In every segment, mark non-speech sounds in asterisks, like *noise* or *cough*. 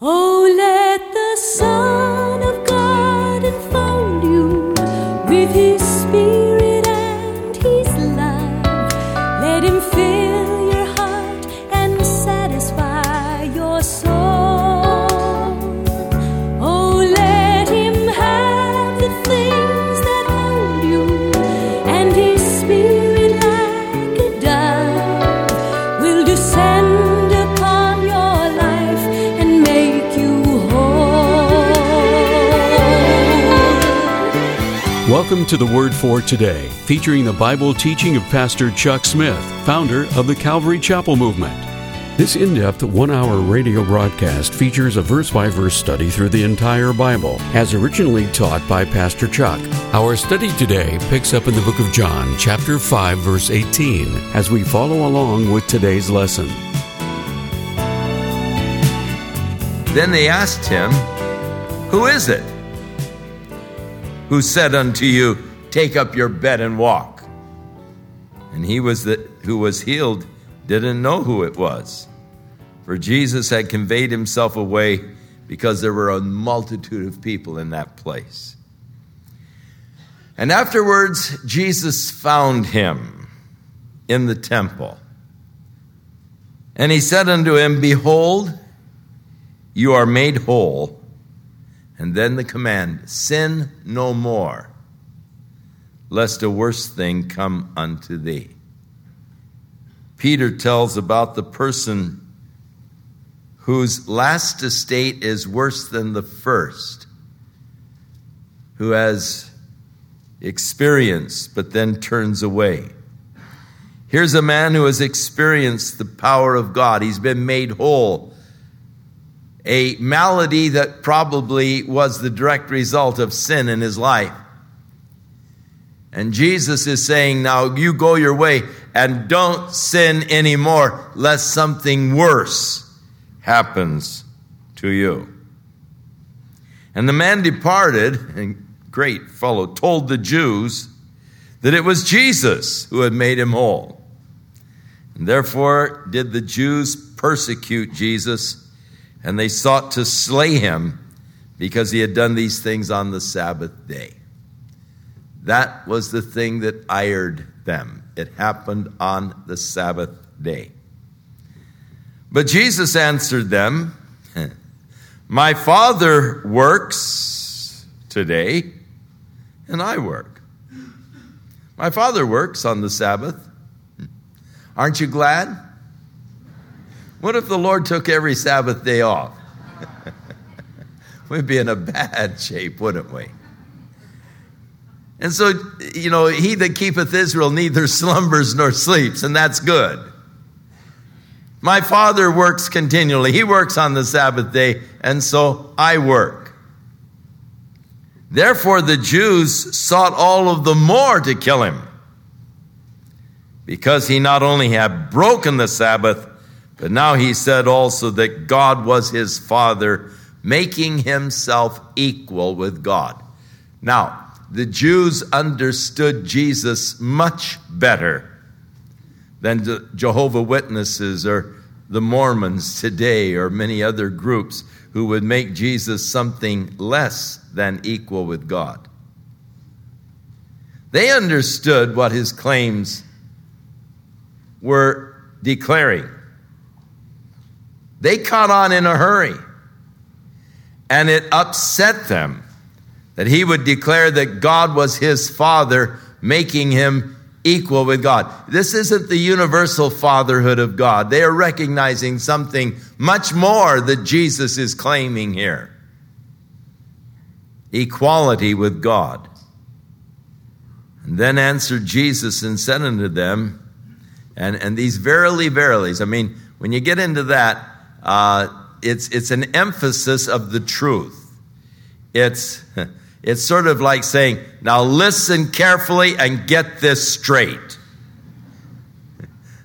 Oh, Welcome to the Word for Today, featuring the Bible teaching of Pastor Chuck Smith, founder of the Calvary Chapel Movement. This in depth one hour radio broadcast features a verse by verse study through the entire Bible, as originally taught by Pastor Chuck. Our study today picks up in the book of John, chapter 5, verse 18, as we follow along with today's lesson. Then they asked him, Who is it? Who said unto you, Take up your bed and walk? And he was the, who was healed didn't know who it was. For Jesus had conveyed himself away because there were a multitude of people in that place. And afterwards, Jesus found him in the temple. And he said unto him, Behold, you are made whole. And then the command sin no more, lest a worse thing come unto thee. Peter tells about the person whose last estate is worse than the first, who has experienced but then turns away. Here's a man who has experienced the power of God, he's been made whole a malady that probably was the direct result of sin in his life. And Jesus is saying, Now you go your way and don't sin anymore, lest something worse happens to you. And the man departed, and great fellow, told the Jews that it was Jesus who had made him whole. And therefore did the Jews persecute Jesus and they sought to slay him because he had done these things on the Sabbath day. That was the thing that ired them. It happened on the Sabbath day. But Jesus answered them, *laughs* My Father works today, and I work. My Father works on the Sabbath. Aren't you glad? What if the Lord took every Sabbath day off? *laughs* We'd be in a bad shape, wouldn't we? And so, you know, he that keepeth Israel neither *laughs* slumbers nor sleeps, and that's good. My Father works continually. He works on the Sabbath day, and so I work. Therefore, the Jews sought all of the more to kill him, because he not only had broken the Sabbath, but now he said also that God was his father, making himself equal with God. Now, the Jews understood Jesus much better than the Jehovah Witnesses or the Mormons today or many other groups who would make Jesus something less than equal with God. They understood what his claims were declaring. They caught on in a hurry. And it upset them that he would declare that God was his father, making him equal with God. This isn't the universal fatherhood of God. They are recognizing something much more that Jesus is claiming here equality with God. And then answered Jesus and said unto them, and, and these verily, verilies, I mean, when you get into that, uh, it's, it's an emphasis of the truth. It's, *laughs* it's sort of like saying, now listen carefully and get this straight.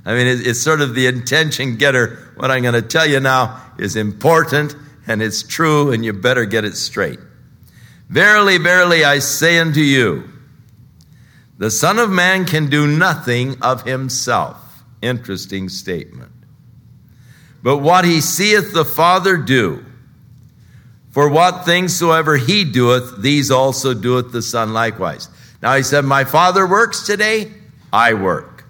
I mean, it's, it's sort of the intention getter. What I'm going to tell you now is important and it's true, and you better get it straight. Verily, verily, I say unto you, the Son of Man can do nothing of himself. Interesting statement. But what he seeth the Father do, For what things soever he doeth, these also doeth the Son likewise. Now he said, My Father works today, I work.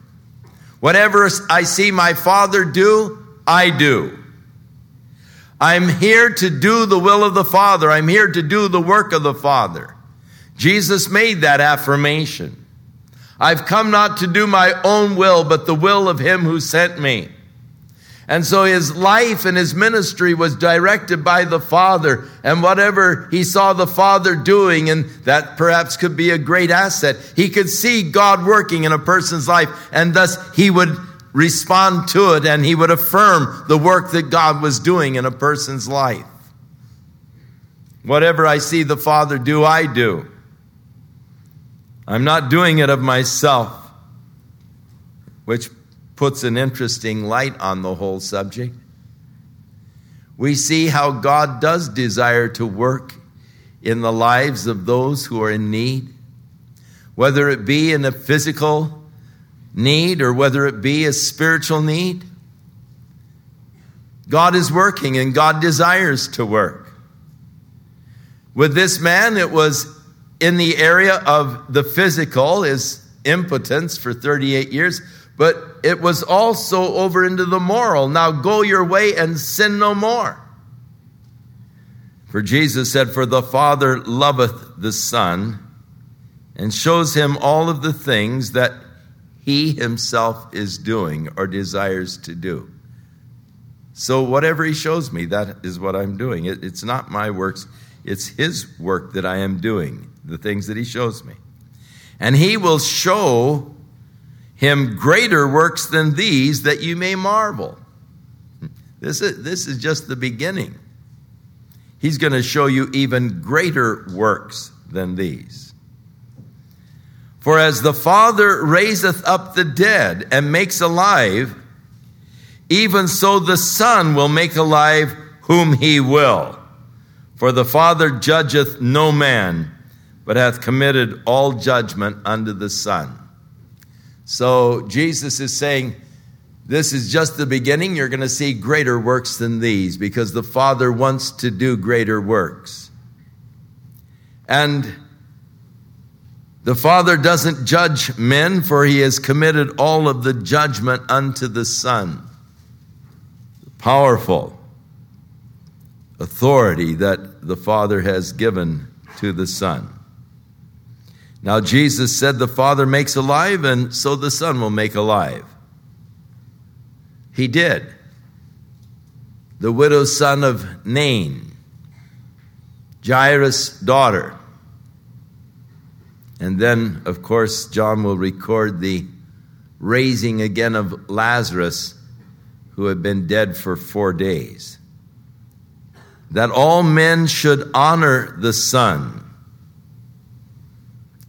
Whatever I see my Father do, I do. I'm here to do the will of the Father. I'm here to do the work of the Father. Jesus made that affirmation. I've come not to do my own will, but the will of Him who sent me. And so his life and his ministry was directed by the Father. And whatever he saw the Father doing, and that perhaps could be a great asset, he could see God working in a person's life, and thus he would respond to it and he would affirm the work that God was doing in a person's life. Whatever I see the Father do, I do. I'm not doing it of myself, which puts an interesting light on the whole subject. We see how God does desire to work in the lives of those who are in need, whether it be in a physical need or whether it be a spiritual need. God is working and God desires to work. With this man, it was in the area of the physical, his impotence for 38 years, but it was also over into the moral. Now go your way and sin no more. For Jesus said, For the Father loveth the Son and shows him all of the things that he himself is doing or desires to do. So, whatever he shows me, that is what I'm doing. It, it's not my works, it's his work that I am doing, the things that he shows me. And he will show him greater works than these that you may marvel. This is, this is just the beginning. He's going to show you even greater works than these. For as the Father raiseth up the dead and makes alive, even so the Son will make alive whom he will. For the Father judgeth no man, but hath committed all judgment unto the Son. So Jesus is saying, This is just the beginning. You're going to see greater works than these because the Father wants to do greater works. And the Father doesn't judge men, for he has committed all of the judgment unto the Son. Powerful authority that the Father has given to the Son. Now, Jesus said the Father makes alive, and so the Son will make alive. He did. The widow's son of Nain, Jairus' daughter. And then, of course, John will record the raising again of Lazarus, who had been dead for four days. That all men should honor the Son,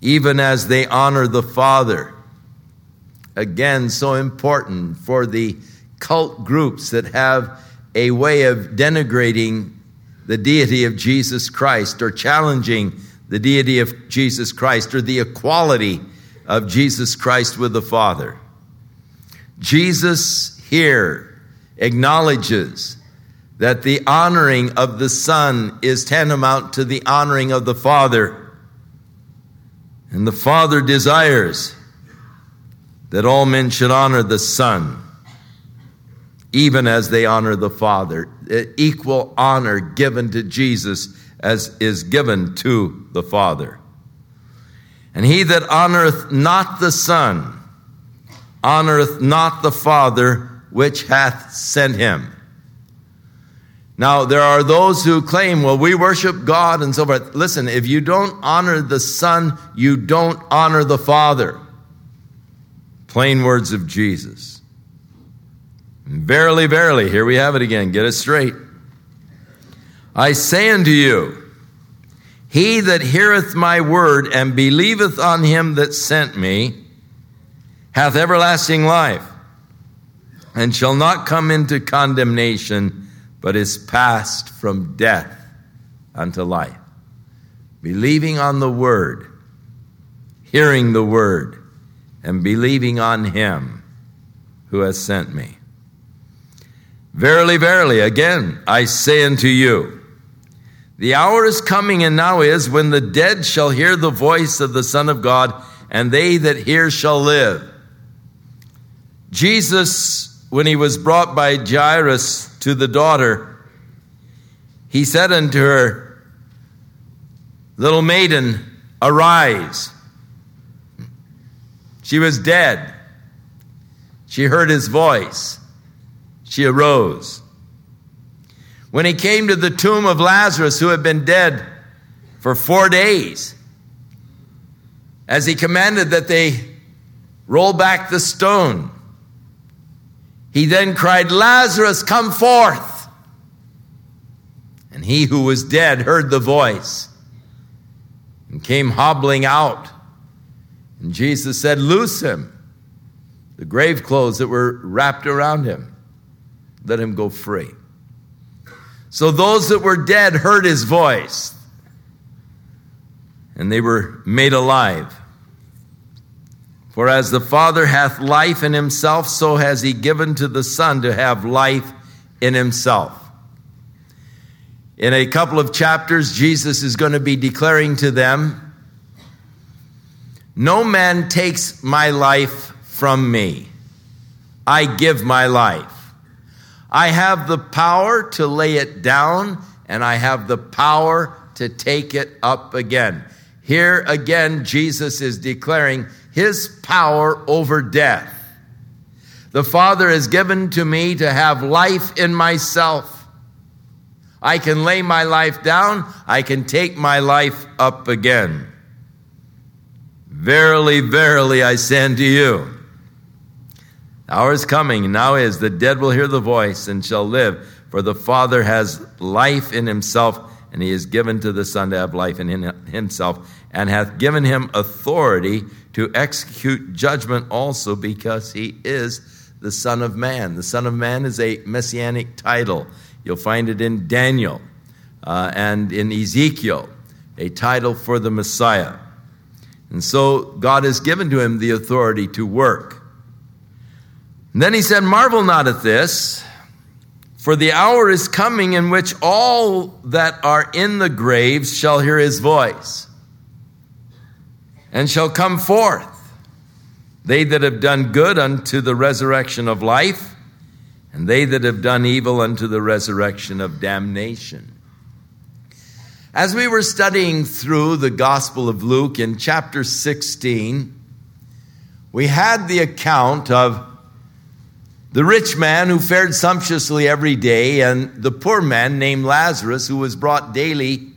even as they honor the Father. Again, so important for the cult groups that have a way of denigrating the deity of Jesus Christ or challenging the deity of Jesus Christ or the equality of Jesus Christ with the Father. Jesus here acknowledges that the honoring of the Son is tantamount to the honoring of the Father. And the Father desires that all men should honor the Son, even as they honor the Father. Equal honor given to Jesus as is given to the Father. And he that honoreth not the Son honoreth not the Father which hath sent him. Now, there are those who claim, well, we worship God and so forth. Listen, if you don't honor the Son, you don't honor the Father. Plain words of Jesus. Verily, verily, here we have it again. Get it straight. I say unto you, he that heareth my word and believeth on him that sent me hath everlasting life, and shall not come into condemnation, but is passed from death unto life. Believing on the word, hearing the word, and believing on him who has sent me. Verily, verily, again, I say unto you, The hour is coming and now is when the dead shall hear the voice of the Son of God, and they that hear shall live. Jesus, when he was brought by Jairus to the daughter, he said unto her, Little maiden, arise. She was dead. She heard his voice. She arose. When he came to the tomb of Lazarus, who had been dead for four days, as he commanded that they roll back the stone, he then cried, Lazarus, come forth. And he who was dead heard the voice and came hobbling out. And Jesus said, Loose him. The grave clothes that were wrapped around him, let him go free. So those that were dead heard his voice, and they were made alive. For as the Father hath life in himself, so has he given to the Son to have life in himself. In a couple of chapters, Jesus is going to be declaring to them, No man takes my life from me. I give my life. I have the power to lay it down, and I have the power to take it up again. Here again, Jesus is declaring his power over death. The Father has given to me to have life in myself. I can lay my life down, I can take my life up again. Verily, verily, I say unto you, the hour is coming, now is, the dead will hear the voice and shall live. For the Father has life in himself, and he has given to the Son to have life in himself, and hath given him authority to execute judgment also, because he is the Son of Man. The Son of Man is a messianic title. You'll find it in Daniel uh, and in Ezekiel, a title for the Messiah. And so God has given to him the authority to work. And then he said, Marvel not at this, for the hour is coming in which all that are in the graves shall hear his voice, and shall come forth, they that have done good unto the resurrection of life, and they that have done evil unto the resurrection of damnation. As we were studying through the Gospel of Luke in chapter 16, we had the account of the rich man who fared sumptuously every day, and the poor man named Lazarus who was brought daily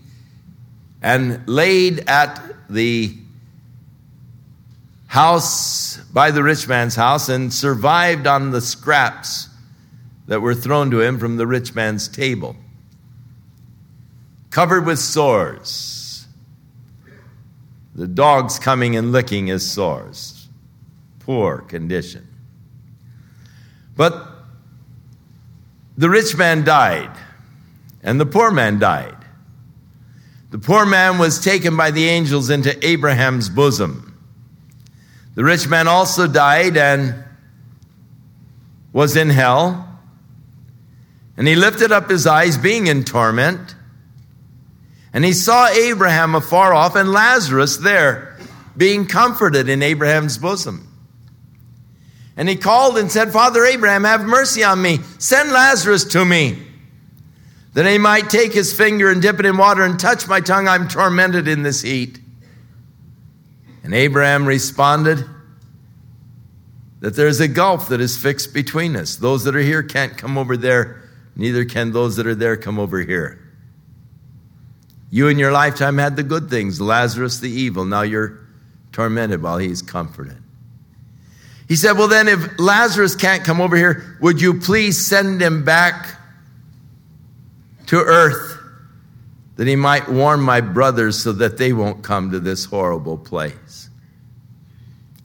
and laid at the house by the rich man's house and survived on the scraps that were thrown to him from the rich man's table, covered with sores. The dogs coming and licking his sores. Poor condition. But the rich man died, and the poor man died. The poor man was taken by the angels into Abraham's bosom. The rich man also died and was in hell. And he lifted up his eyes, being in torment. And he saw Abraham afar off and Lazarus there, being comforted in Abraham's bosom. And he called and said, Father Abraham, have mercy on me. Send Lazarus to me, that he might take his finger and dip it in water and touch my tongue. I'm tormented in this heat. And Abraham responded that there's a gulf that is fixed between us. Those that are here can't come over there, neither can those that are there come over here. You in your lifetime had the good things, Lazarus the evil. Now you're tormented while he's comforted. He said, Well, then, if Lazarus can't come over here, would you please send him back to earth that he might warn my brothers so that they won't come to this horrible place?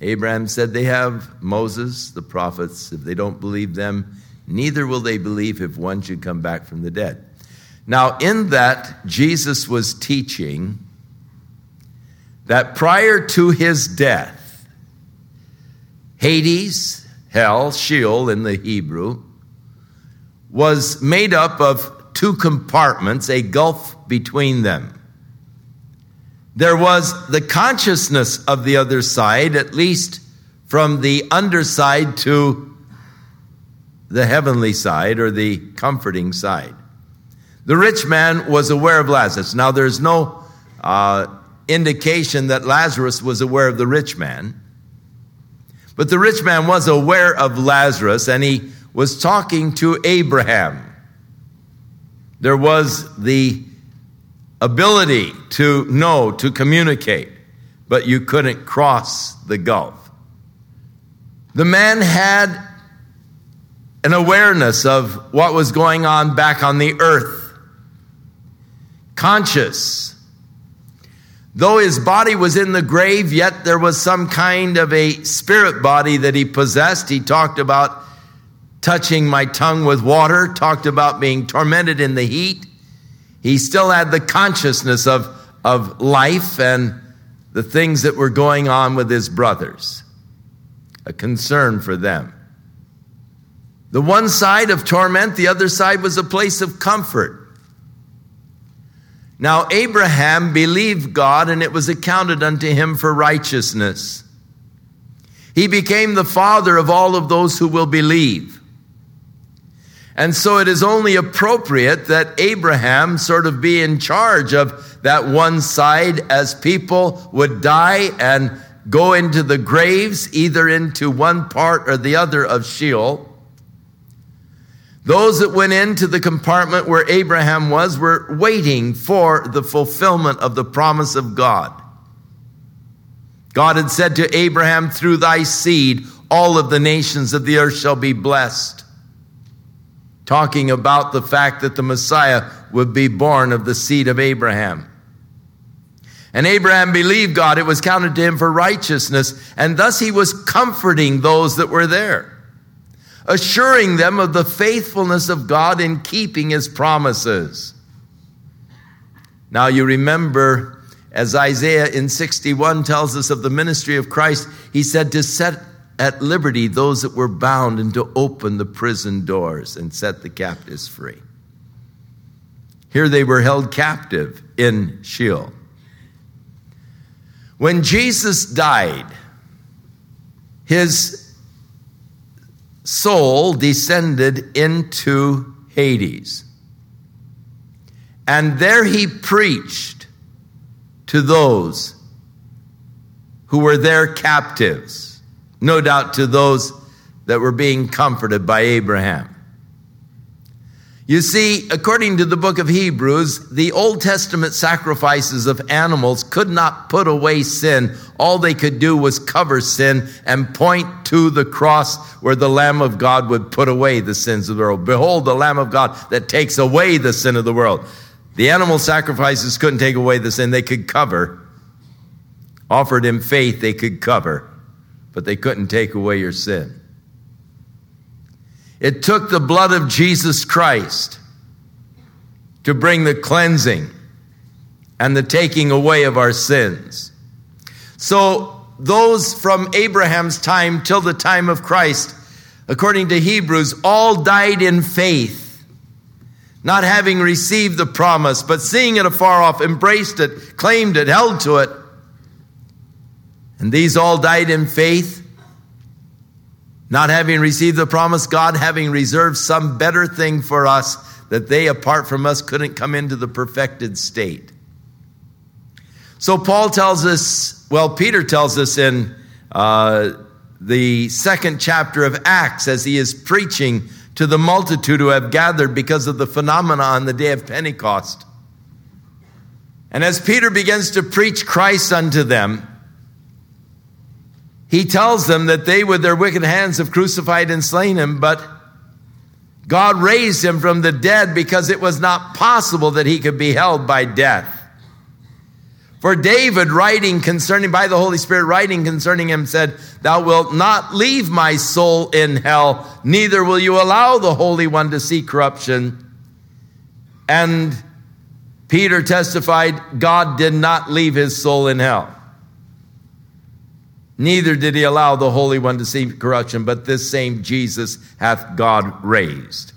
Abraham said, They have Moses, the prophets. If they don't believe them, neither will they believe if one should come back from the dead. Now, in that, Jesus was teaching that prior to his death, Hades, hell, Sheol in the Hebrew, was made up of two compartments, a gulf between them. There was the consciousness of the other side, at least from the underside to the heavenly side or the comforting side. The rich man was aware of Lazarus. Now, there's no uh, indication that Lazarus was aware of the rich man. But the rich man was aware of Lazarus and he was talking to Abraham. There was the ability to know, to communicate, but you couldn't cross the gulf. The man had an awareness of what was going on back on the earth, conscious Though his body was in the grave, yet there was some kind of a spirit body that he possessed. He talked about touching my tongue with water, talked about being tormented in the heat. He still had the consciousness of, of life and the things that were going on with his brothers, a concern for them. The one side of torment, the other side was a place of comfort. Now, Abraham believed God, and it was accounted unto him for righteousness. He became the father of all of those who will believe. And so it is only appropriate that Abraham sort of be in charge of that one side as people would die and go into the graves, either into one part or the other of Sheol. Those that went into the compartment where Abraham was were waiting for the fulfillment of the promise of God. God had said to Abraham, Through thy seed, all of the nations of the earth shall be blessed. Talking about the fact that the Messiah would be born of the seed of Abraham. And Abraham believed God, it was counted to him for righteousness, and thus he was comforting those that were there assuring them of the faithfulness of God in keeping his promises. Now, you remember, as Isaiah in 61 tells us of the ministry of Christ, he said to set at liberty those that were bound and to open the prison doors and set the captives free. Here they were held captive in Sheol. When Jesus died, his soul descended into Hades. And there he preached to those who were there captives, no doubt to those that were being comforted by Abraham. You see, according to the book of Hebrews, the Old Testament sacrifices of animals could not put away sin. All they could do was cover sin and point to the cross where the Lamb of God would put away the sins of the world. Behold, the Lamb of God that takes away the sin of the world. The animal sacrifices couldn't take away the sin, they could cover. Offered in faith, they could cover, but they couldn't take away your sin. It took the blood of Jesus Christ to bring the cleansing and the taking away of our sins. So, those from Abraham's time till the time of Christ, according to Hebrews, all died in faith, not having received the promise, but seeing it afar off, embraced it, claimed it, held to it. And these all died in faith not having received the promise, God having reserved some better thing for us that they, apart from us, couldn't come into the perfected state. So Paul tells us, well, Peter tells us in uh, the second chapter of Acts as he is preaching to the multitude who have gathered because of the phenomena on the day of Pentecost. And as Peter begins to preach Christ unto them, he tells them that they with their wicked hands have crucified and slain him, but God raised him from the dead because it was not possible that he could be held by death. For David, writing concerning, by the Holy Spirit, writing concerning him, said, Thou wilt not leave my soul in hell, neither will you allow the Holy One to see corruption. And Peter testified, God did not leave his soul in hell. Neither did he allow the Holy One to see corruption, but this same Jesus hath God raised.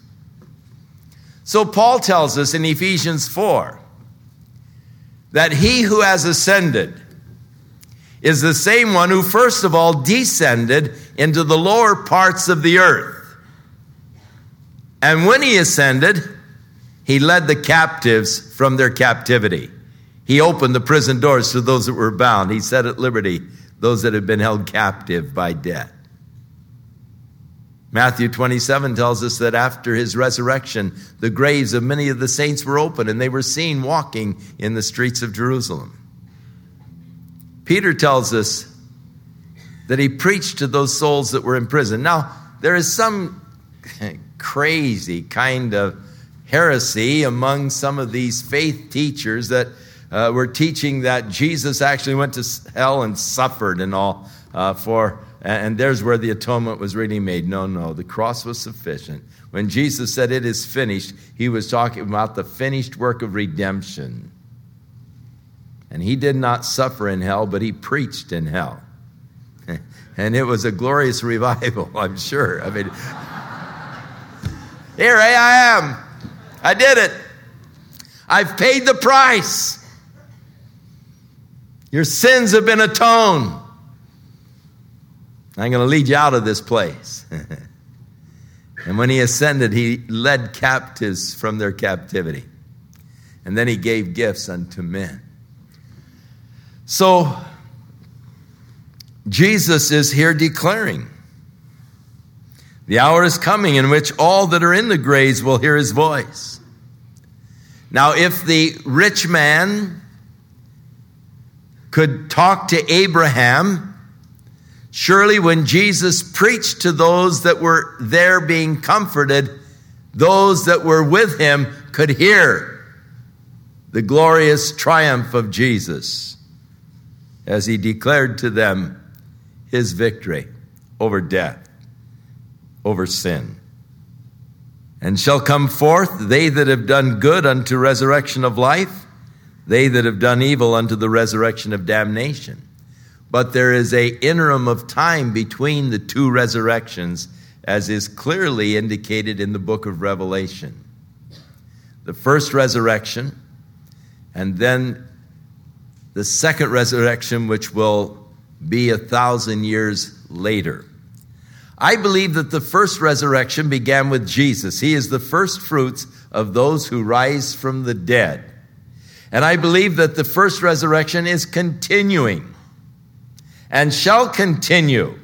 So Paul tells us in Ephesians 4 that he who has ascended is the same one who first of all descended into the lower parts of the earth. And when he ascended, he led the captives from their captivity. He opened the prison doors to those that were bound. He set at liberty those that have been held captive by debt. Matthew 27 tells us that after his resurrection, the graves of many of the saints were opened and they were seen walking in the streets of Jerusalem. Peter tells us that he preached to those souls that were in prison. Now, there is some *laughs* crazy kind of heresy among some of these faith teachers that uh, were teaching that Jesus actually went to hell and suffered and all uh, for, and there's where the atonement was really made. No, no, the cross was sufficient. When Jesus said it is finished, he was talking about the finished work of redemption. And he did not suffer in hell, but he preached in hell. *laughs* and it was a glorious *laughs* revival, I'm sure. I mean, *laughs* here I am. I did it. I've paid the price. Your sins have been atoned. I'm going to lead you out of this place. *laughs* and when he ascended, he led captives from their captivity. And then he gave gifts unto men. So, Jesus is here declaring the hour is coming in which all that are in the graves will hear his voice. Now, if the rich man could talk to Abraham, surely when Jesus preached to those that were there being comforted, those that were with him could hear the glorious triumph of Jesus as he declared to them his victory over death, over sin. And shall come forth they that have done good unto resurrection of life, they that have done evil unto the resurrection of damnation. But there is a interim of time between the two resurrections, as is clearly indicated in the book of Revelation. The first resurrection, and then the second resurrection, which will be a thousand years later. I believe that the first resurrection began with Jesus. He is the first fruits of those who rise from the dead. And I believe that the first resurrection is continuing and shall continue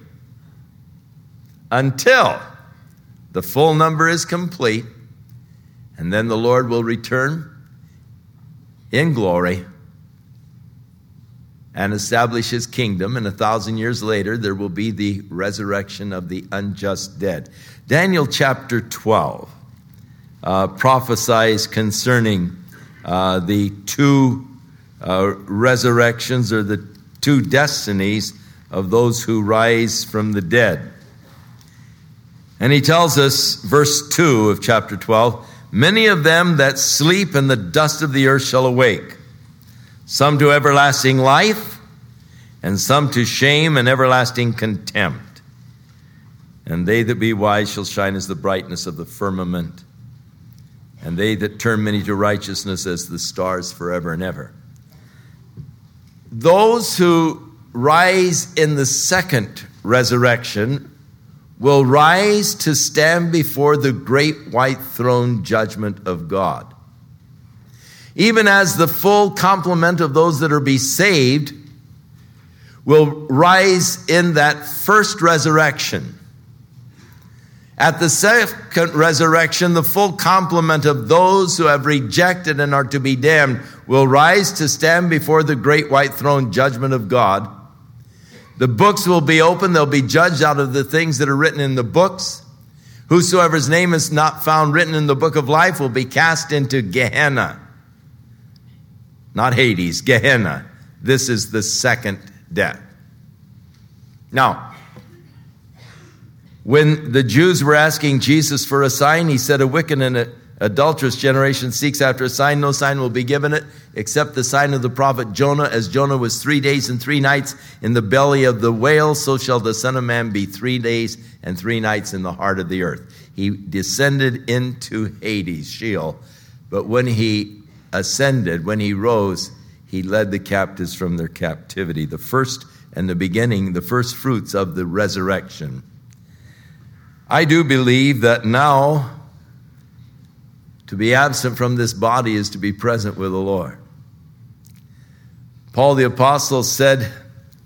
until the full number is complete. And then the Lord will return in glory and establish his kingdom. And a thousand years later, there will be the resurrection of the unjust dead. Daniel chapter 12 uh, prophesies concerning uh, the two uh, resurrections or the two destinies of those who rise from the dead. And he tells us, verse 2 of chapter 12 Many of them that sleep in the dust of the earth shall awake, some to everlasting life, and some to shame and everlasting contempt. And they that be wise shall shine as the brightness of the firmament and they that turn many to righteousness as the stars forever and ever. Those who rise in the second resurrection will rise to stand before the great white throne judgment of God. Even as the full complement of those that are be saved will rise in that first resurrection at the second resurrection, the full complement of those who have rejected and are to be damned will rise to stand before the great white throne judgment of God. The books will be opened, they'll be judged out of the things that are written in the books. Whosoever's name is not found written in the book of life will be cast into Gehenna. Not Hades, Gehenna. This is the second death. Now, when the Jews were asking Jesus for a sign, he said, A wicked and adulterous generation seeks after a sign. No sign will be given it except the sign of the prophet Jonah. As Jonah was three days and three nights in the belly of the whale, so shall the Son of Man be three days and three nights in the heart of the earth. He descended into Hades, Sheol. But when he ascended, when he rose, he led the captives from their captivity. The first and the beginning, the first fruits of the resurrection. I do believe that now to be absent from this body is to be present with the Lord. Paul the Apostle said,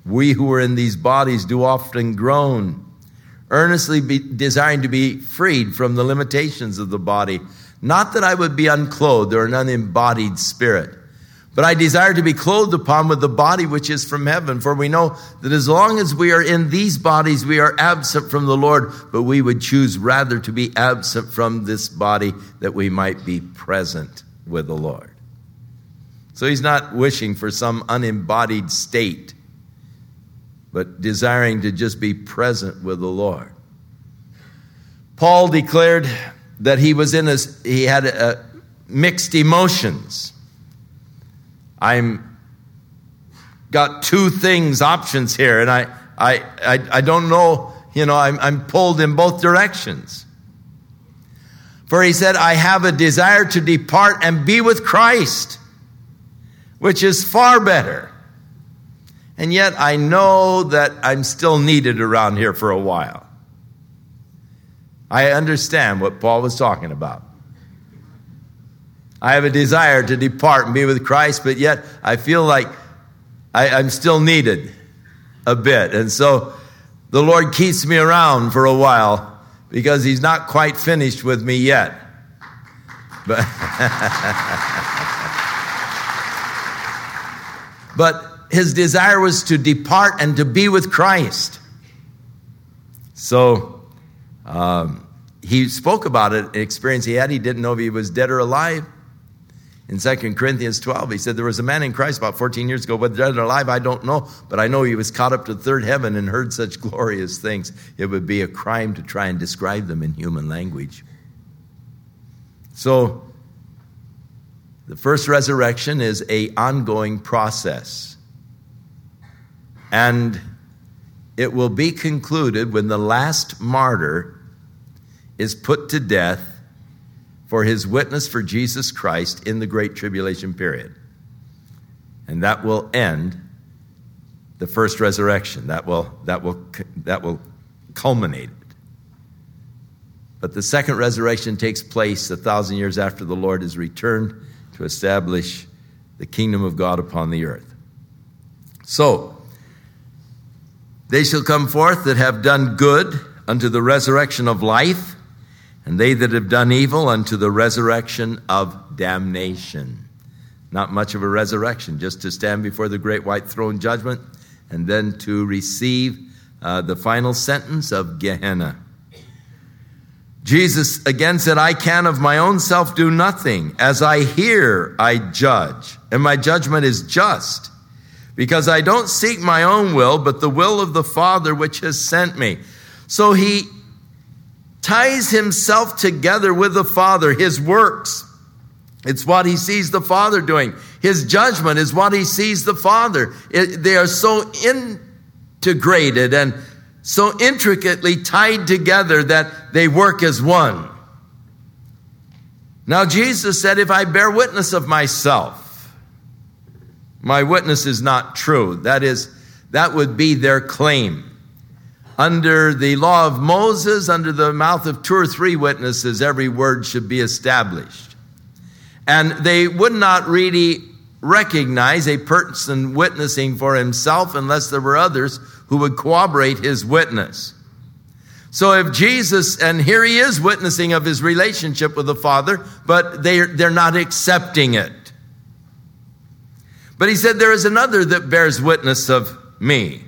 We who are in these bodies do often groan, earnestly be, desiring to be freed from the limitations of the body. Not that I would be unclothed or an unembodied spirit but I desire to be clothed upon with the body which is from heaven. For we know that as long as we are in these bodies, we are absent from the Lord, but we would choose rather to be absent from this body that we might be present with the Lord. So he's not wishing for some unembodied state, but desiring to just be present with the Lord. Paul declared that he was in a, he had a, mixed emotions. I'm got two things, options here, and I, I, I, I don't know, you know, I'm, I'm pulled in both directions. For he said, I have a desire to depart and be with Christ, which is far better. And yet I know that I'm still needed around here for a while. I understand what Paul was talking about. I have a desire to depart and be with Christ, but yet I feel like I, am still needed a bit. And so the Lord keeps me around for a while because He's not quite finished with me yet. But, *laughs* but His desire was to depart and to be with Christ. So um, he spoke about it, an experience he had. He didn't know if he was dead or alive. In 2 Corinthians 12, he said, There was a man in Christ about 14 years ago, whether dead or alive, I don't know, but I know he was caught up to third heaven and heard such glorious things. It would be a crime to try and describe them in human language. So, the first resurrection is a ongoing process. And it will be concluded when the last martyr is put to death for his witness for Jesus Christ in the Great Tribulation period. And that will end the first resurrection. That will, that will, that will culminate. But the second resurrection takes place a thousand years after the Lord is returned to establish the kingdom of God upon the earth. So, they shall come forth that have done good unto the resurrection of life and they that have done evil unto the resurrection of damnation. Not much of a resurrection, just to stand before the great white throne judgment and then to receive uh, the final sentence of Gehenna. Jesus again said, I can of my own self do nothing. As I hear, I judge, and my judgment is just, because I don't seek my own will, but the will of the Father which has sent me. So he ties himself together with the Father, his works. It's what he sees the Father doing. His judgment is what he sees the Father. It, they are so integrated and so intricately tied together that they work as one. Now, Jesus said, If I bear witness of myself, my witness is not true. That is, that would be their claim. Under the law of Moses, under the mouth of two or three witnesses, every word should be established. And they would not really recognize a person witnessing for himself unless there were others who would corroborate his witness. So if Jesus, and here he is witnessing of his relationship with the Father, but they're, they're not accepting it. But he said, There is another that bears witness of me.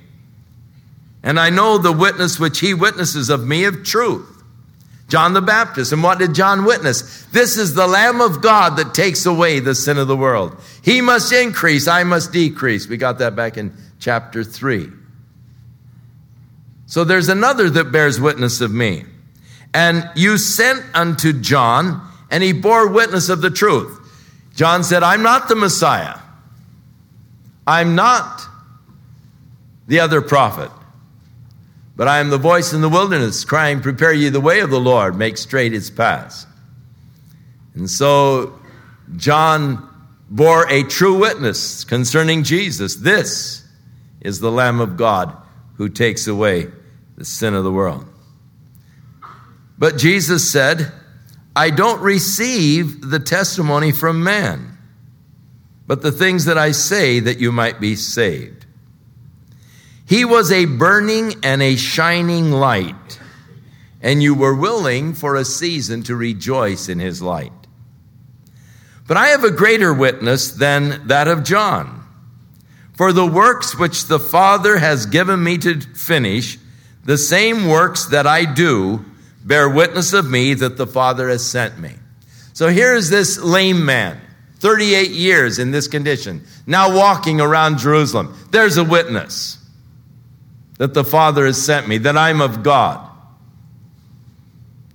And I know the witness which he witnesses of me of truth. John the Baptist. And what did John witness? This is the Lamb of God that takes away the sin of the world. He must increase, I must decrease. We got that back in chapter 3. So there's another that bears witness of me. And you sent unto John, and he bore witness of the truth. John said, I'm not the Messiah. I'm not the other prophet. But I am the voice in the wilderness, crying, Prepare ye the way of the Lord, make straight his paths. And so John bore a true witness concerning Jesus. This is the Lamb of God who takes away the sin of the world. But Jesus said, I don't receive the testimony from man, but the things that I say that you might be saved. He was a burning and a shining light, and you were willing for a season to rejoice in his light. But I have a greater witness than that of John. For the works which the Father has given me to finish, the same works that I do, bear witness of me that the Father has sent me. So here's this lame man, 38 years in this condition, now walking around Jerusalem. There's a witness that the Father has sent me, that I'm of God.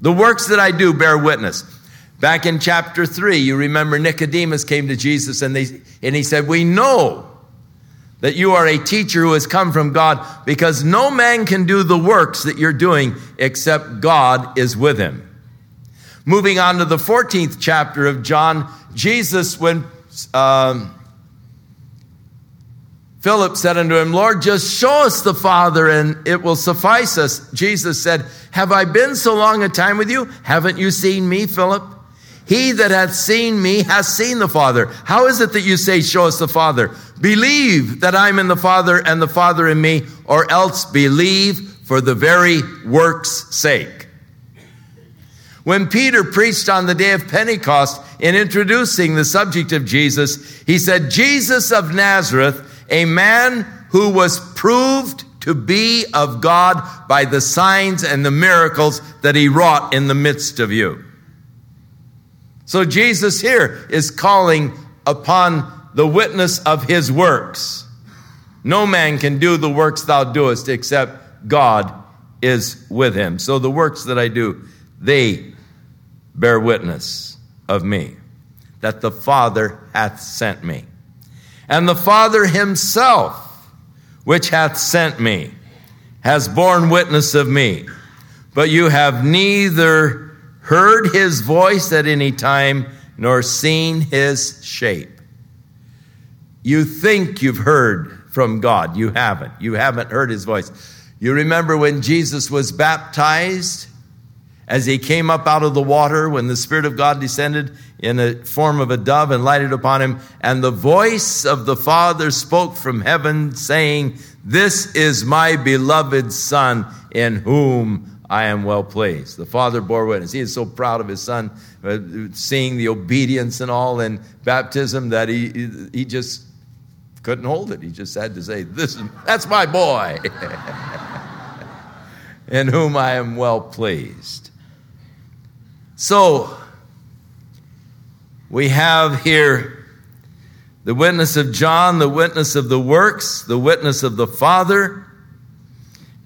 The works that I do bear witness. Back in chapter 3, you remember Nicodemus came to Jesus and, they, and he said, We know that you are a teacher who has come from God because no man can do the works that you're doing except God is with him. Moving on to the 14th chapter of John, Jesus, when um, Philip said unto him, Lord, just show us the Father and it will suffice us. Jesus said, Have I been so long a time with you? Haven't you seen me, Philip? He that hath seen me has seen the Father. How is it that you say, Show us the Father? Believe that I'm in the Father and the Father in me, or else believe for the very work's sake. When Peter preached on the day of Pentecost in introducing the subject of Jesus, he said, Jesus of Nazareth, a man who was proved to be of God by the signs and the miracles that he wrought in the midst of you. So Jesus here is calling upon the witness of his works. No man can do the works thou doest except God is with him. So the works that I do, they bear witness of me, that the Father hath sent me. And the Father himself, which hath sent me, has borne witness of me. But you have neither heard his voice at any time, nor seen his shape. You think you've heard from God. You haven't. You haven't heard his voice. You remember when Jesus was baptized, as he came up out of the water, when the Spirit of God descended in the form of a dove and lighted upon him, and the voice of the Father spoke from heaven, saying, This is my beloved Son, in whom I am well pleased. The father bore witness. He is so proud of his son, uh, seeing the obedience and all in baptism that he, he just couldn't hold it. He just had to say, "This is that's my boy, *laughs* in whom I am well pleased." So we have here the witness of John, the witness of the works, the witness of the Father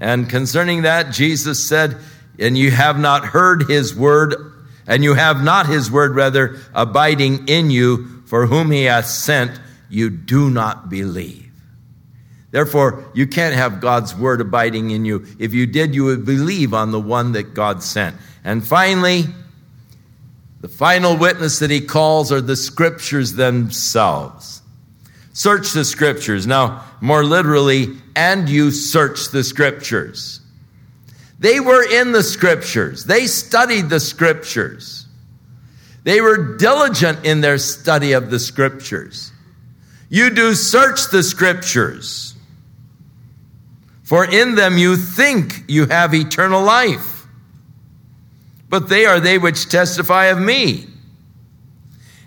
and concerning that, Jesus said, And you have not heard his word, and you have not his word, rather, abiding in you, for whom he hath sent, you do not believe. Therefore, you can't have God's word abiding in you. If you did, you would believe on the one that God sent. And finally, the final witness that he calls are the scriptures themselves. Search the scriptures. Now, more literally, and you search the scriptures. They were in the scriptures. They studied the scriptures. They were diligent in their study of the scriptures. You do search the scriptures, for in them you think you have eternal life. But they are they which testify of me.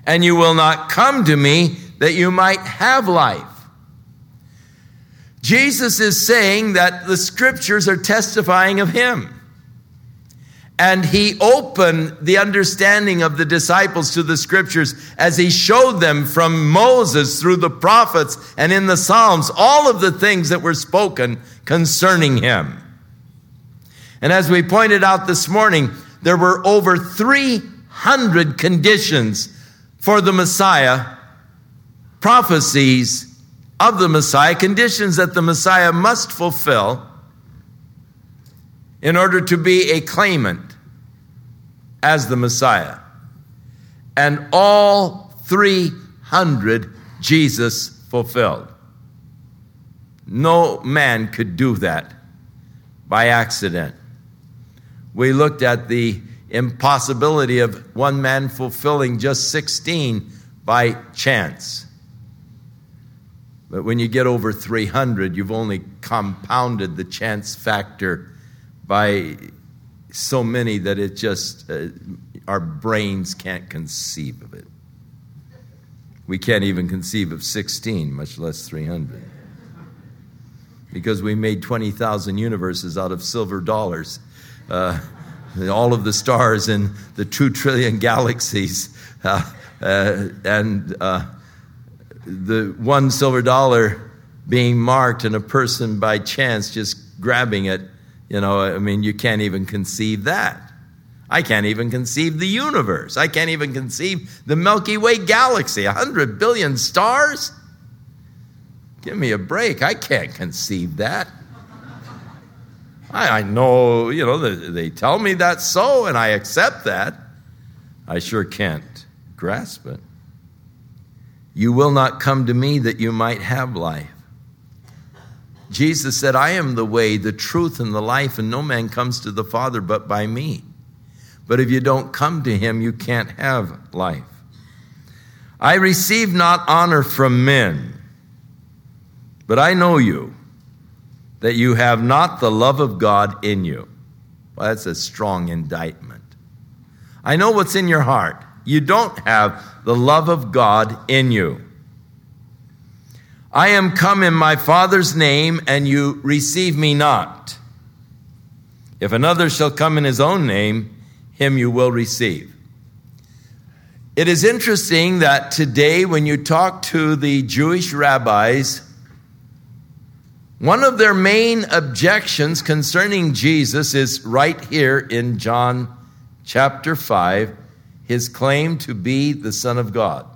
And you will not come to me that you might have life. Jesus is saying that the scriptures are testifying of him. And he opened the understanding of the disciples to the scriptures as he showed them from Moses through the prophets and in the Psalms all of the things that were spoken concerning him. And as we pointed out this morning, there were over 300 300 conditions for the Messiah, prophecies of the Messiah, conditions that the Messiah must fulfill in order to be a claimant as the Messiah. And all 300 Jesus fulfilled. No man could do that by accident. We looked at the impossibility of one man fulfilling just 16 by chance. But when you get over 300, you've only compounded the chance factor by so many that it just, uh, our brains can't conceive of it. We can't even conceive of 16, much less 300. Because we made 20,000 universes out of silver dollars. Uh, all of the stars in the two trillion galaxies. Uh, uh, and uh, the one silver dollar being marked and a person by chance just grabbing it, you know, I mean, you can't even conceive that. I can't even conceive the universe. I can't even conceive the Milky Way galaxy. A hundred billion stars? Give me a break. I can't conceive that. I, I know, you know, they, they tell me that's so, and I accept that. I sure can't grasp it. You will not come to me that you might have life. Jesus said, I am the way, the truth, and the life, and no man comes to the Father but by me. But if you don't come to him, you can't have life. I receive not honor from men, but I know you, that you have not the love of God in you. Well, that's a strong indictment. I know what's in your heart. You don't have the love of God in you. I am come in my Father's name, and you receive me not. If another shall come in his own name, him you will receive. It is interesting that today, when you talk to the Jewish rabbis, one of their main objections concerning Jesus is right here in John chapter 5, his claim to be the Son of God.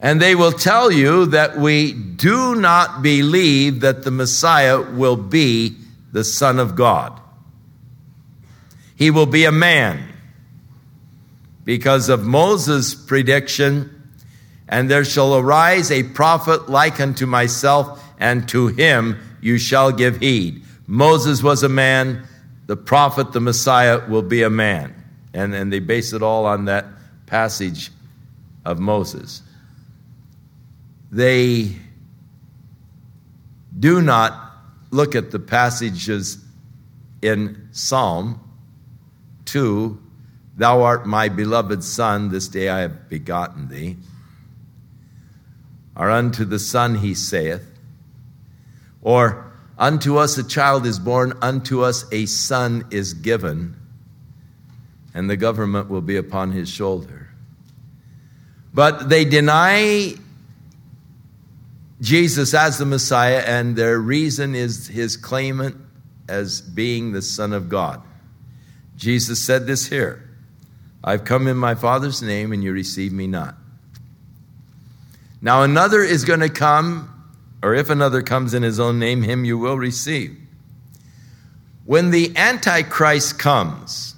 And they will tell you that we do not believe that the Messiah will be the Son of God. He will be a man because of Moses' prediction, and there shall arise a prophet like unto myself, and to him you shall give heed. Moses was a man, the prophet, the Messiah, will be a man. And, and they base it all on that passage of Moses. They do not look at the passages in Psalm 2 Thou art my beloved Son, this day I have begotten thee. Or unto the Son he saith, or unto us a child is born, unto us a son is given, and the government will be upon his shoulder. But they deny Jesus as the Messiah, and their reason is his claimant as being the Son of God. Jesus said this here I've come in my Father's name, and you receive me not. Now, another is going to come, or if another comes in his own name, him you will receive. When the Antichrist comes,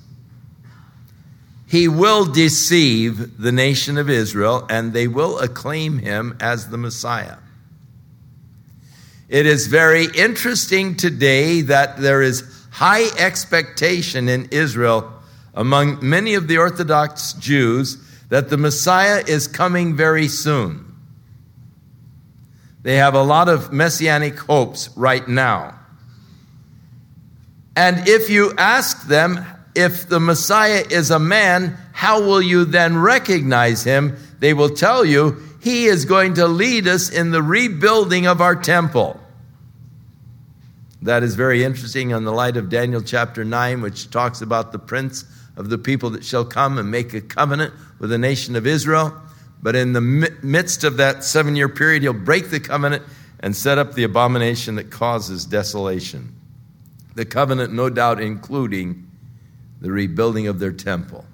he will deceive the nation of Israel, and they will acclaim him as the Messiah. It is very interesting today that there is high expectation in Israel among many of the Orthodox Jews that the Messiah is coming very soon. They have a lot of messianic hopes right now. And if you ask them, if the Messiah is a man, how will you then recognize him? They will tell you, he is going to lead us in the rebuilding of our temple. That is very interesting in the light of Daniel chapter 9, which talks about the prince of the people that shall come and make a covenant with the nation of Israel. But in the midst of that seven year period, he'll break the covenant and set up the abomination that causes desolation. The covenant, no doubt, including the rebuilding of their temple.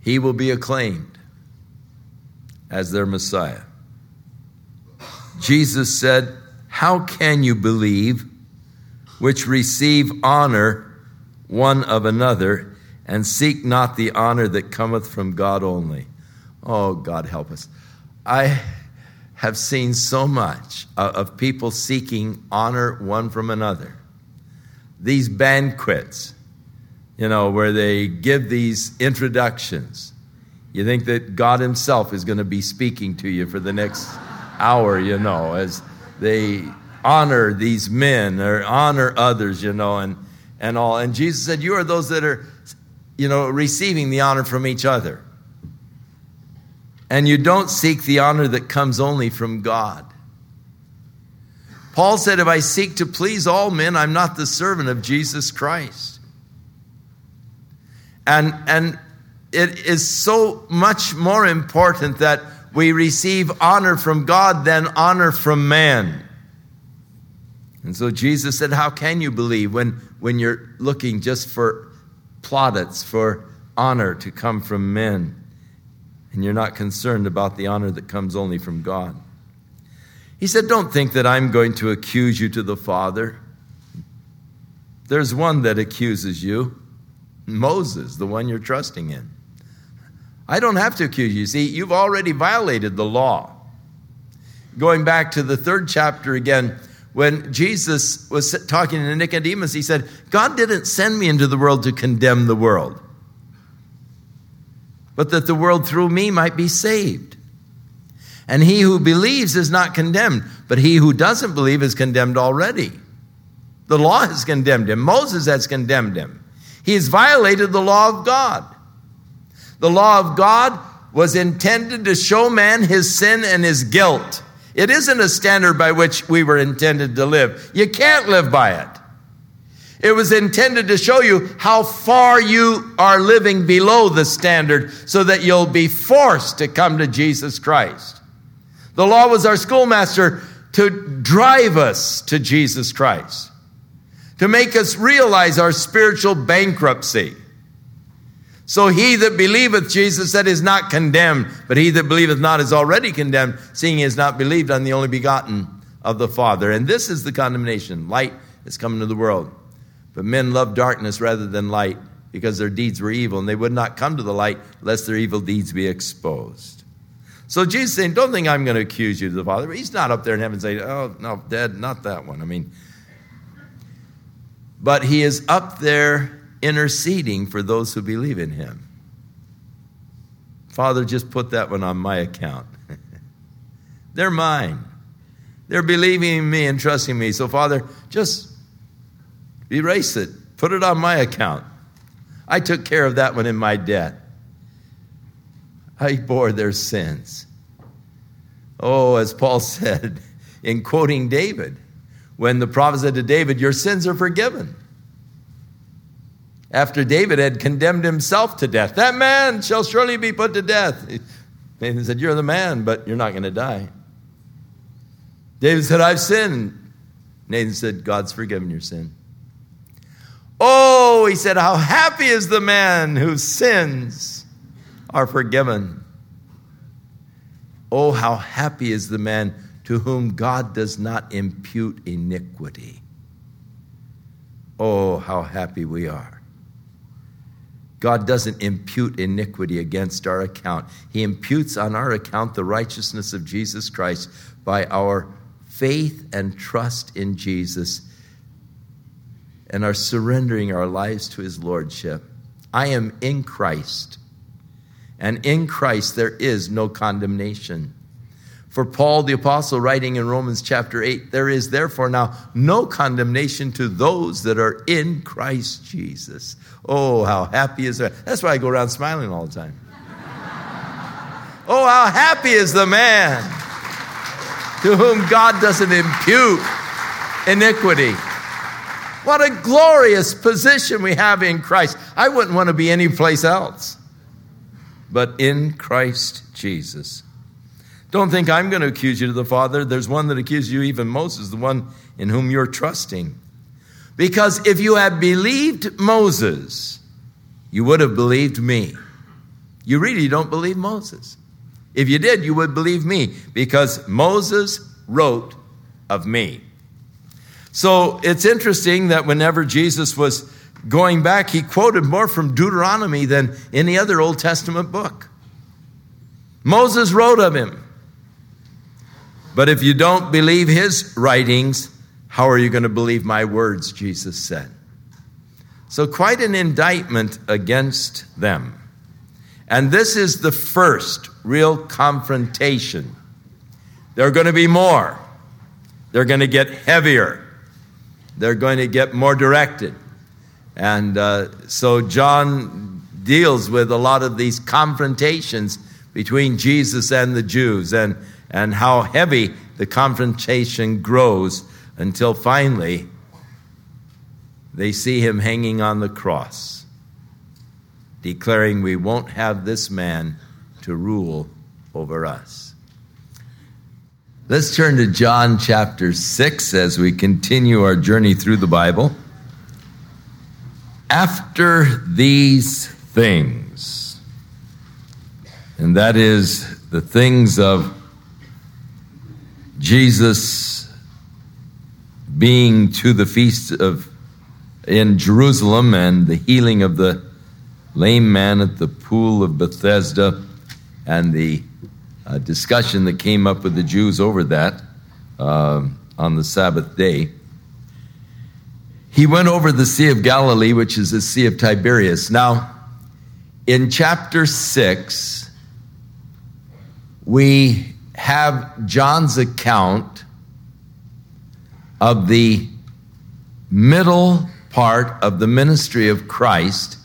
He will be acclaimed as their Messiah. Jesus said, How can you believe which receive honor one of another and seek not the honor that cometh from God only? Oh, God help us. I have seen so much of people seeking honor one from another. These banquets, you know, where they give these introductions. You think that God Himself is going to be speaking to you for the next hour, you know, as they honor these men or honor others, you know, and, and all. And Jesus said, You are those that are, you know, receiving the honor from each other. And you don't seek the honor that comes only from God. Paul said, If I seek to please all men, I'm not the servant of Jesus Christ. And, and it is so much more important that we receive honor from God than honor from man. And so Jesus said, How can you believe when, when you're looking just for plaudits, for honor to come from men, and you're not concerned about the honor that comes only from God? He said, Don't think that I'm going to accuse you to the Father. There's one that accuses you Moses, the one you're trusting in. I don't have to accuse you. See, you've already violated the law. Going back to the third chapter again, when Jesus was talking to Nicodemus, he said, God didn't send me into the world to condemn the world, but that the world through me might be saved. And he who believes is not condemned, but he who doesn't believe is condemned already. The law has condemned him, Moses has condemned him. He has violated the law of God. The law of God was intended to show man his sin and his guilt. It isn't a standard by which we were intended to live. You can't live by it. It was intended to show you how far you are living below the standard so that you'll be forced to come to Jesus Christ. The law was our schoolmaster to drive us to Jesus Christ, to make us realize our spiritual bankruptcy. So he that believeth, Jesus said, is not condemned, but he that believeth not is already condemned, seeing he has not believed on the only begotten of the Father. And this is the condemnation. Light is coming to the world. But men love darkness rather than light because their deeds were evil, and they would not come to the light lest their evil deeds be exposed. So Jesus saying, Don't think I'm going to accuse you to the Father. But He's not up there in heaven saying, Oh, no, dead, not that one. I mean, but he is up there interceding for those who believe in him. Father, just put that one on my account. *laughs* They're mine. They're believing in me and trusting me. So, Father, just erase it. Put it on my account. I took care of that one in my debt. I bore their sins. Oh, as Paul *laughs* said in quoting David, when the prophet said to David, Your sins are forgiven after David had condemned himself to death. That man shall surely be put to death. Nathan said, You're the man, but you're not going to die. David said, I've sinned. Nathan said, God's forgiven your sin. Oh, he said, How happy is the man whose sins are forgiven. Oh, how happy is the man to whom God does not impute iniquity. Oh, how happy we are. God doesn't impute iniquity against our account. He imputes on our account the righteousness of Jesus Christ by our faith and trust in Jesus and are surrendering our lives to his lordship. I am in Christ, and in Christ there is no condemnation. For Paul the Apostle, writing in Romans chapter 8, there is therefore now no condemnation to those that are in Christ Jesus. Oh, how happy is that? That's why I go around smiling all the time. *laughs* oh, how happy is the man to whom God doesn't impute iniquity. What a glorious position we have in Christ. I wouldn't want to be anyplace else but in Christ Jesus. Don't think I'm going to accuse you to the Father. There's one that accuses you, even Moses, the one in whom you're trusting. Because if you had believed Moses, you would have believed me. You really don't believe Moses. If you did, you would believe me because Moses wrote of me. So it's interesting that whenever Jesus was going back, he quoted more from Deuteronomy than any other Old Testament book. Moses wrote of him. But if you don't believe his writings, how are you going to believe my words? Jesus said. So, quite an indictment against them. And this is the first real confrontation. There are going to be more. They're going to get heavier. They're going to get more directed. And uh, so John deals with a lot of these confrontations between Jesus and the Jews and, and how heavy the confrontation grows until finally they see him hanging on the cross, declaring, We won't have this man to rule over us. Let's turn to John chapter 6 as we continue our journey through the Bible. After these things, and that is the things of Jesus being to the feast of in Jerusalem and the healing of the lame man at the pool of Bethesda and the discussion that came up with the Jews over that uh, on the Sabbath day. He went over the Sea of Galilee, which is the Sea of Tiberias. Now, in chapter 6, we have John's account of the middle part of the ministry of Christ,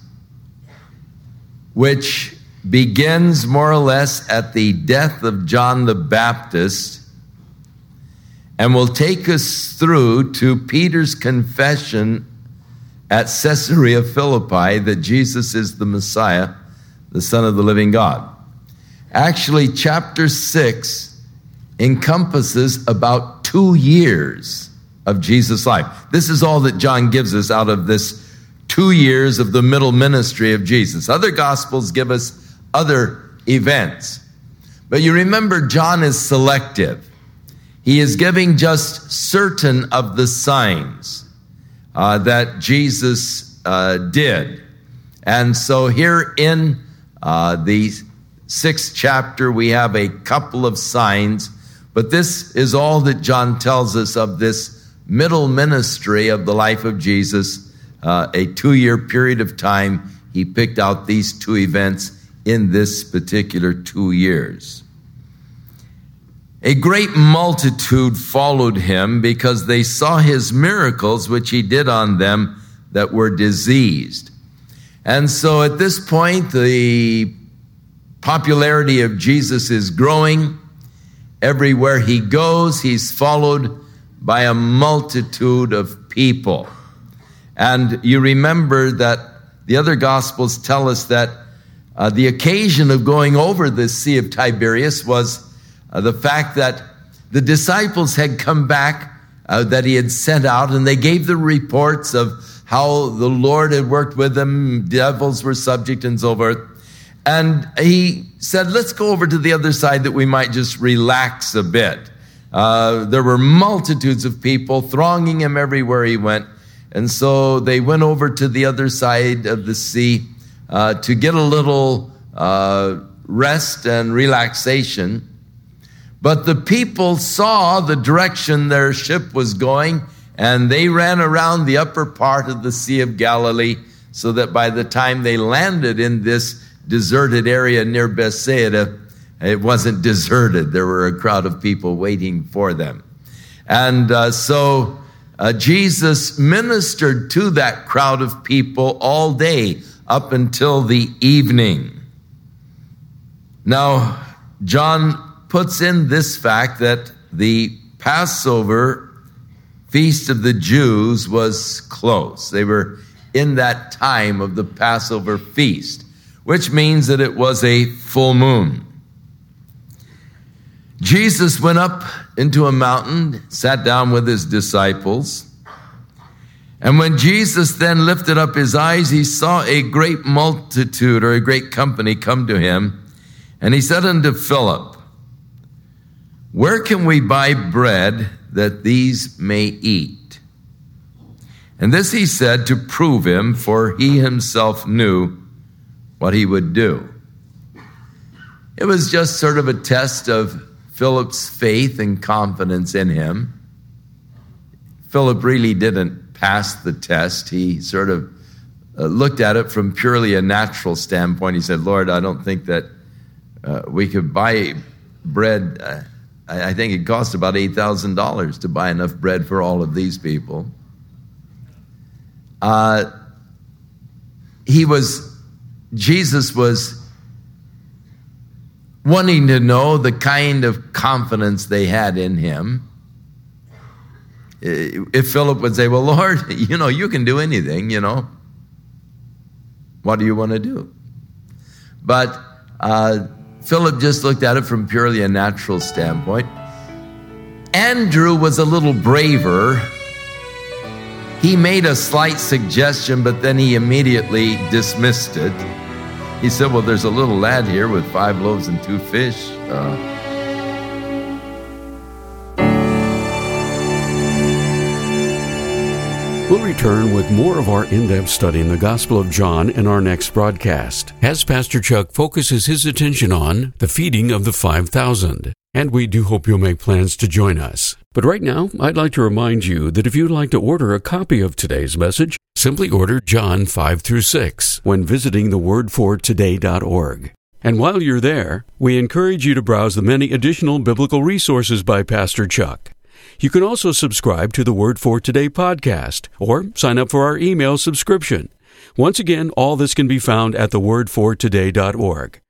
which begins more or less at the death of John the Baptist and will take us through to Peter's confession at Caesarea Philippi that Jesus is the Messiah, the Son of the living God. Actually, chapter 6 encompasses about two years of Jesus' life. This is all that John gives us out of this two years of the middle ministry of Jesus. Other gospels give us other events. But you remember, John is selective. He is giving just certain of the signs uh, that Jesus uh, did. And so here in uh, the sixth chapter, we have a couple of signs, but this is all that John tells us of this middle ministry of the life of Jesus, uh, a two year period of time. He picked out these two events in this particular two years. A great multitude followed him because they saw his miracles, which he did on them that were diseased. And so at this point, the popularity of Jesus is growing. Everywhere he goes, he's followed by a multitude of people. And you remember that the other gospels tell us that uh, the occasion of going over the Sea of Tiberias was uh, the fact that the disciples had come back uh, that he had sent out and they gave the reports of how the Lord had worked with them, devils were subject and so forth. And he said, let's go over to the other side that we might just relax a bit. Uh, there were multitudes of people thronging him everywhere he went. And so they went over to the other side of the sea uh, to get a little uh, rest and relaxation. But the people saw the direction their ship was going, and they ran around the upper part of the Sea of Galilee so that by the time they landed in this deserted area near Bethsaida, it wasn't deserted. There were a crowd of people waiting for them. And uh, so uh, Jesus ministered to that crowd of people all day up until the evening. Now, John puts in this fact that the Passover feast of the Jews was close. They were in that time of the Passover feast, which means that it was a full moon. Jesus went up into a mountain, sat down with his disciples, And when Jesus then lifted up his eyes, he saw a great multitude or a great company come to him. And he said unto Philip, Where can we buy bread that these may eat? And this he said to prove him, for he himself knew what he would do. It was just sort of a test of Philip's faith and confidence in him. Philip really didn't pass the test. He sort of uh, looked at it from purely a natural standpoint. He said, Lord, I don't think that uh, we could buy bread. Uh, I, I think it cost about $8,000 to buy enough bread for all of these people. Uh, he was, Jesus was wanting to know the kind of confidence they had in him. If Philip would say, Well, Lord, *laughs* you know, you can do anything, you know, what do you want to do? But uh, Philip just looked at it from purely a natural standpoint. Andrew was a little braver. He made a slight suggestion, but then he immediately dismissed it. He said, Well, there's a little lad here with five loaves and two fish. Uh, We'll return with more of our in depth study in the Gospel of John in our next broadcast, as Pastor Chuck focuses his attention on the feeding of the 5,000. And we do hope you'll make plans to join us. But right now, I'd like to remind you that if you'd like to order a copy of today's message, simply order John 5 through 6 when visiting the thewordfortoday.org. And while you're there, we encourage you to browse the many additional biblical resources by Pastor Chuck. You can also subscribe to the Word for Today podcast or sign up for our email subscription. Once again, all this can be found at thewordfortoday.org.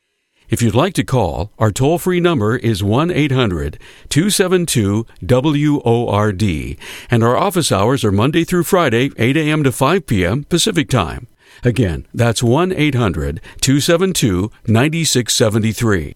If you'd like to call, our toll free number is 1 800 272 WORD, and our office hours are Monday through Friday, 8 a.m. to 5 p.m. Pacific Time. Again, that's 1 800 272 9673.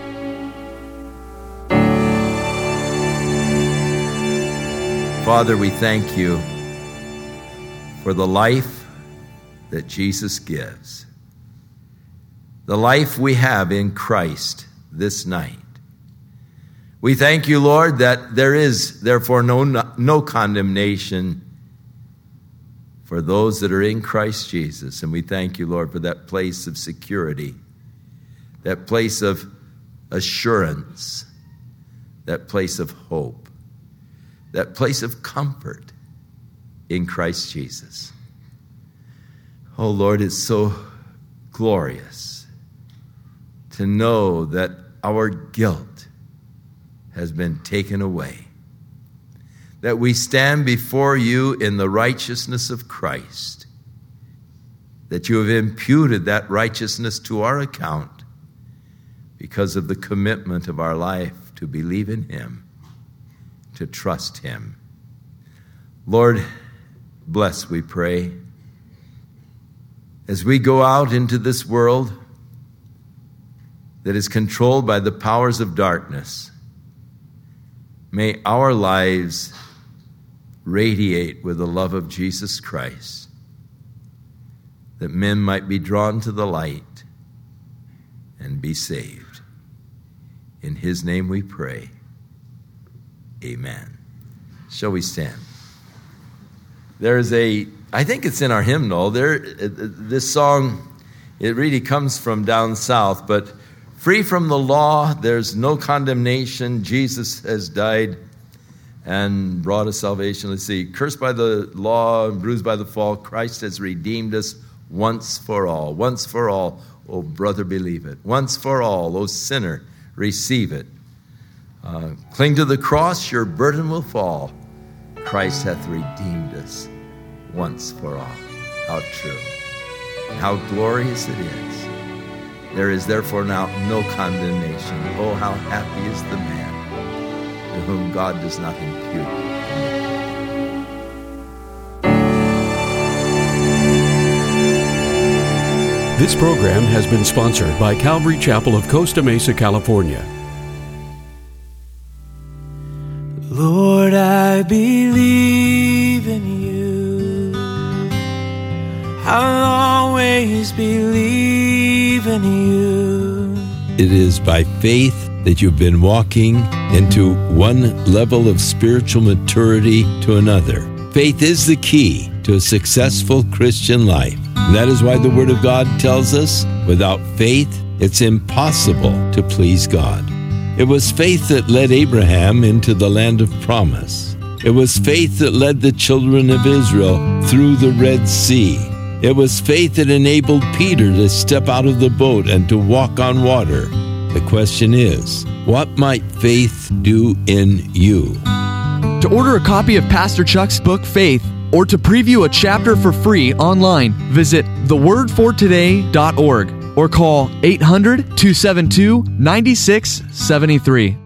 Father, we thank you for the life that Jesus gives, the life we have in Christ this night. We thank you, Lord, that there is therefore no, no condemnation for those that are in Christ Jesus. And we thank you, Lord, for that place of security, that place of assurance, that place of hope that place of comfort in Christ Jesus. Oh Lord, it's so glorious to know that our guilt has been taken away, that we stand before you in the righteousness of Christ, that you have imputed that righteousness to our account because of the commitment of our life to believe in Him to trust Him. Lord, bless, we pray. As we go out into this world that is controlled by the powers of darkness, may our lives radiate with the love of Jesus Christ, that men might be drawn to the light and be saved. In His name we pray. Amen. Shall we stand? There's a, I think it's in our hymnal. There, uh, uh, this song, it really comes from down south, but free from the law, there's no condemnation. Jesus has died and brought us salvation. Let's see, cursed by the law and bruised by the fall, Christ has redeemed us once for all. Once for all, oh brother, believe it. Once for all, oh sinner, receive it. Uh, cling to the cross, your burden will fall. Christ hath redeemed us once for all. How true. How glorious it is. There is therefore now no condemnation. Oh, how happy is the man to whom God does not impute This program has been sponsored by Calvary Chapel of Costa Mesa, California. I believe in you. I'll always believe in you. It is by faith that you've been walking into one level of spiritual maturity to another. Faith is the key to a successful Christian life. And that is why the Word of God tells us without faith, it's impossible to please God. It was faith that led Abraham into the land of promise. It was faith that led the children of Israel through the Red Sea. It was faith that enabled Peter to step out of the boat and to walk on water. The question is, what might faith do in you? To order a copy of Pastor Chuck's book, Faith, or to preview a chapter for free online, visit thewordfortoday.org or call 800 272 9673.